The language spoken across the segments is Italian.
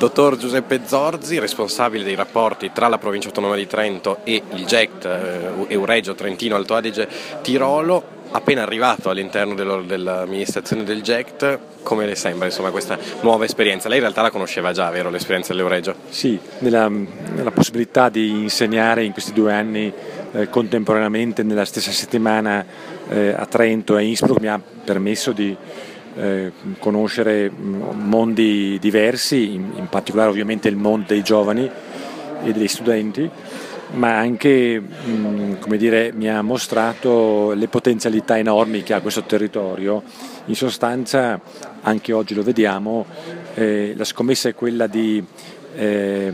Dottor Giuseppe Zorzi, responsabile dei rapporti tra la provincia autonoma di Trento e il GECT, eh, Euregio Trentino Alto Adige Tirolo, appena arrivato all'interno dell'amministrazione del GECT, come le sembra insomma, questa nuova esperienza? Lei in realtà la conosceva già, vero, l'esperienza dell'Euregio? Sì, nella, nella possibilità di insegnare in questi due anni eh, contemporaneamente nella stessa settimana eh, a Trento e a Innsbruck mi ha permesso di eh, conoscere mondi diversi, in, in, particolare ovviamente il mondo dei giovani e degli studenti, ma anche mh, come dire, mi ha mostrato le potenzialità enormi che ha questo territorio. In sostanza, anche oggi lo vediamo, eh, la scommessa è quella di eh,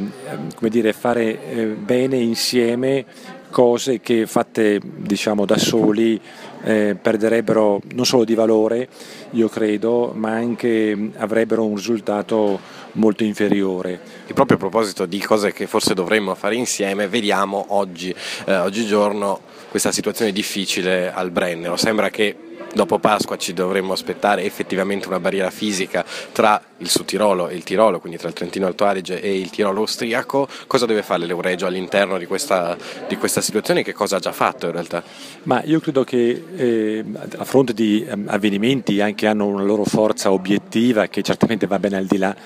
dire, fare eh, bene insieme cose che fatte diciamo, da soli eh, perderebbero non solo di valore, io credo, ma anche avrebbero un risultato molto inferiore. E proprio a proposito di cose che forse dovremmo fare insieme, vediamo oggi, eh, oggigiorno questa situazione difficile al Brennero. Sembra che dopo Pasqua ci dovremmo aspettare effettivamente una barriera fisica tra il Sud Tirolo e il Tirolo, quindi tra il Trentino Alto Adige e il Tirolo austriaco. Cosa deve fare l'Euregio all'interno di questa, di questa situazione e che cosa ha già fatto in realtà? Ma io credo che eh, a fronte di eh, avvenimenti che hanno una loro forza obiettiva, che certamente va bene al di là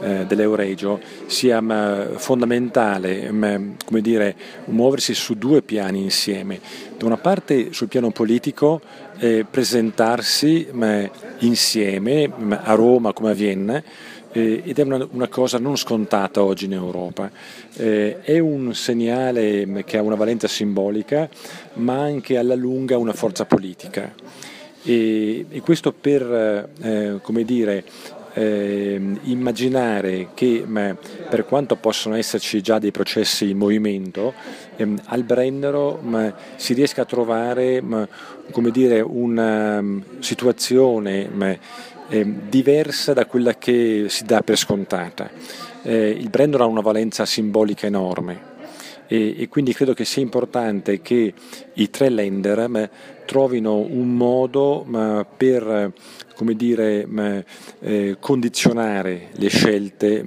eh, dell'Euregio, sia m, fondamentale m, dire, muoversi su due piani insieme. Da una parte sul piano politico eh, presentarsi insieme a Roma come a Vienna eh, ed è una, una, cosa non scontata oggi in Europa. Eh, è un segnale che ha una valenza simbolica ma anche alla lunga una forza politica. E, e questo per, eh, come dire, eh, immaginare che ma, per quanto possono esserci già dei processi in movimento, ehm, al Brennero ma, si riesca a trovare come dire, una um, situazione eh, diversa da quella che si dà per scontata. Eh, il Brennero ha una valenza simbolica enorme e, e, quindi credo che sia importante che i tre lender ma, trovino un modo ma, per come dire, ma, eh, condizionare le scelte,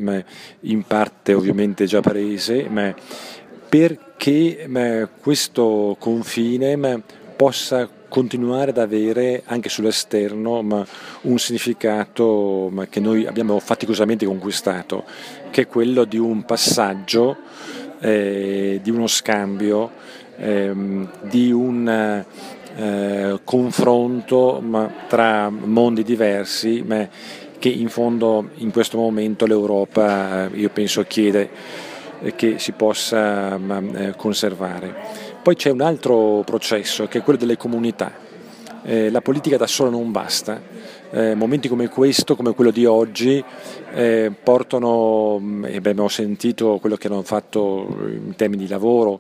in parte ovviamente già prese, perché questo confine possa continuare ad avere anche sull'esterno un significato che noi abbiamo faticosamente conquistato, che è quello di un passaggio eh, di uno scambio, ehm, di un eh, confronto ma, tra mondi diversi ma, che in fondo in questo momento l'Europa eh, io penso chiede che si possa ma, eh, conservare. Poi c'è un altro processo che è quello delle comunità. Eh, la politica da sola non basta, eh, momenti come questo, come quello di oggi, eh, portano, mm, e abbiamo sentito quello che hanno fatto in termini di lavoro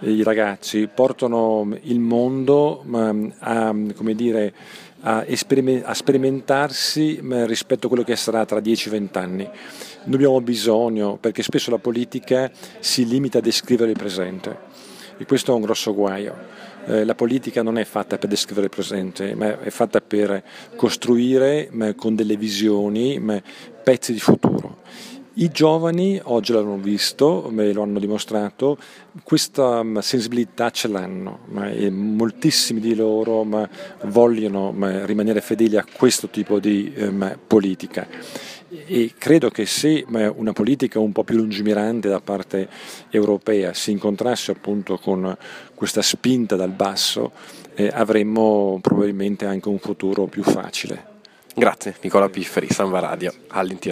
i ragazzi, portano il mondo mm, a, dire, a, a sperimentarsi mm, rispetto a quello che sarà tra 10-20 anni. Noi abbiamo bisogno, perché spesso la politica si limita a descrivere il presente e questo è un grosso guaio. Eh, la politica non è fatta per descrivere il presente, ma è fatta per costruire con delle visioni pezzi di futuro. I giovani, oggi l'hanno visto, me lo hanno dimostrato, questa sensibilità ce l'hanno, moltissimi di loro vogliono rimanere fedeli a questo tipo di eh, politica e credo che se una politica un po' più lungimirante da parte europea si incontrasse appunto con questa spinta dal basso eh, avremmo probabilmente anche un futuro più facile. Grazie Nicola Pifferi, Samba Radio, all'interno.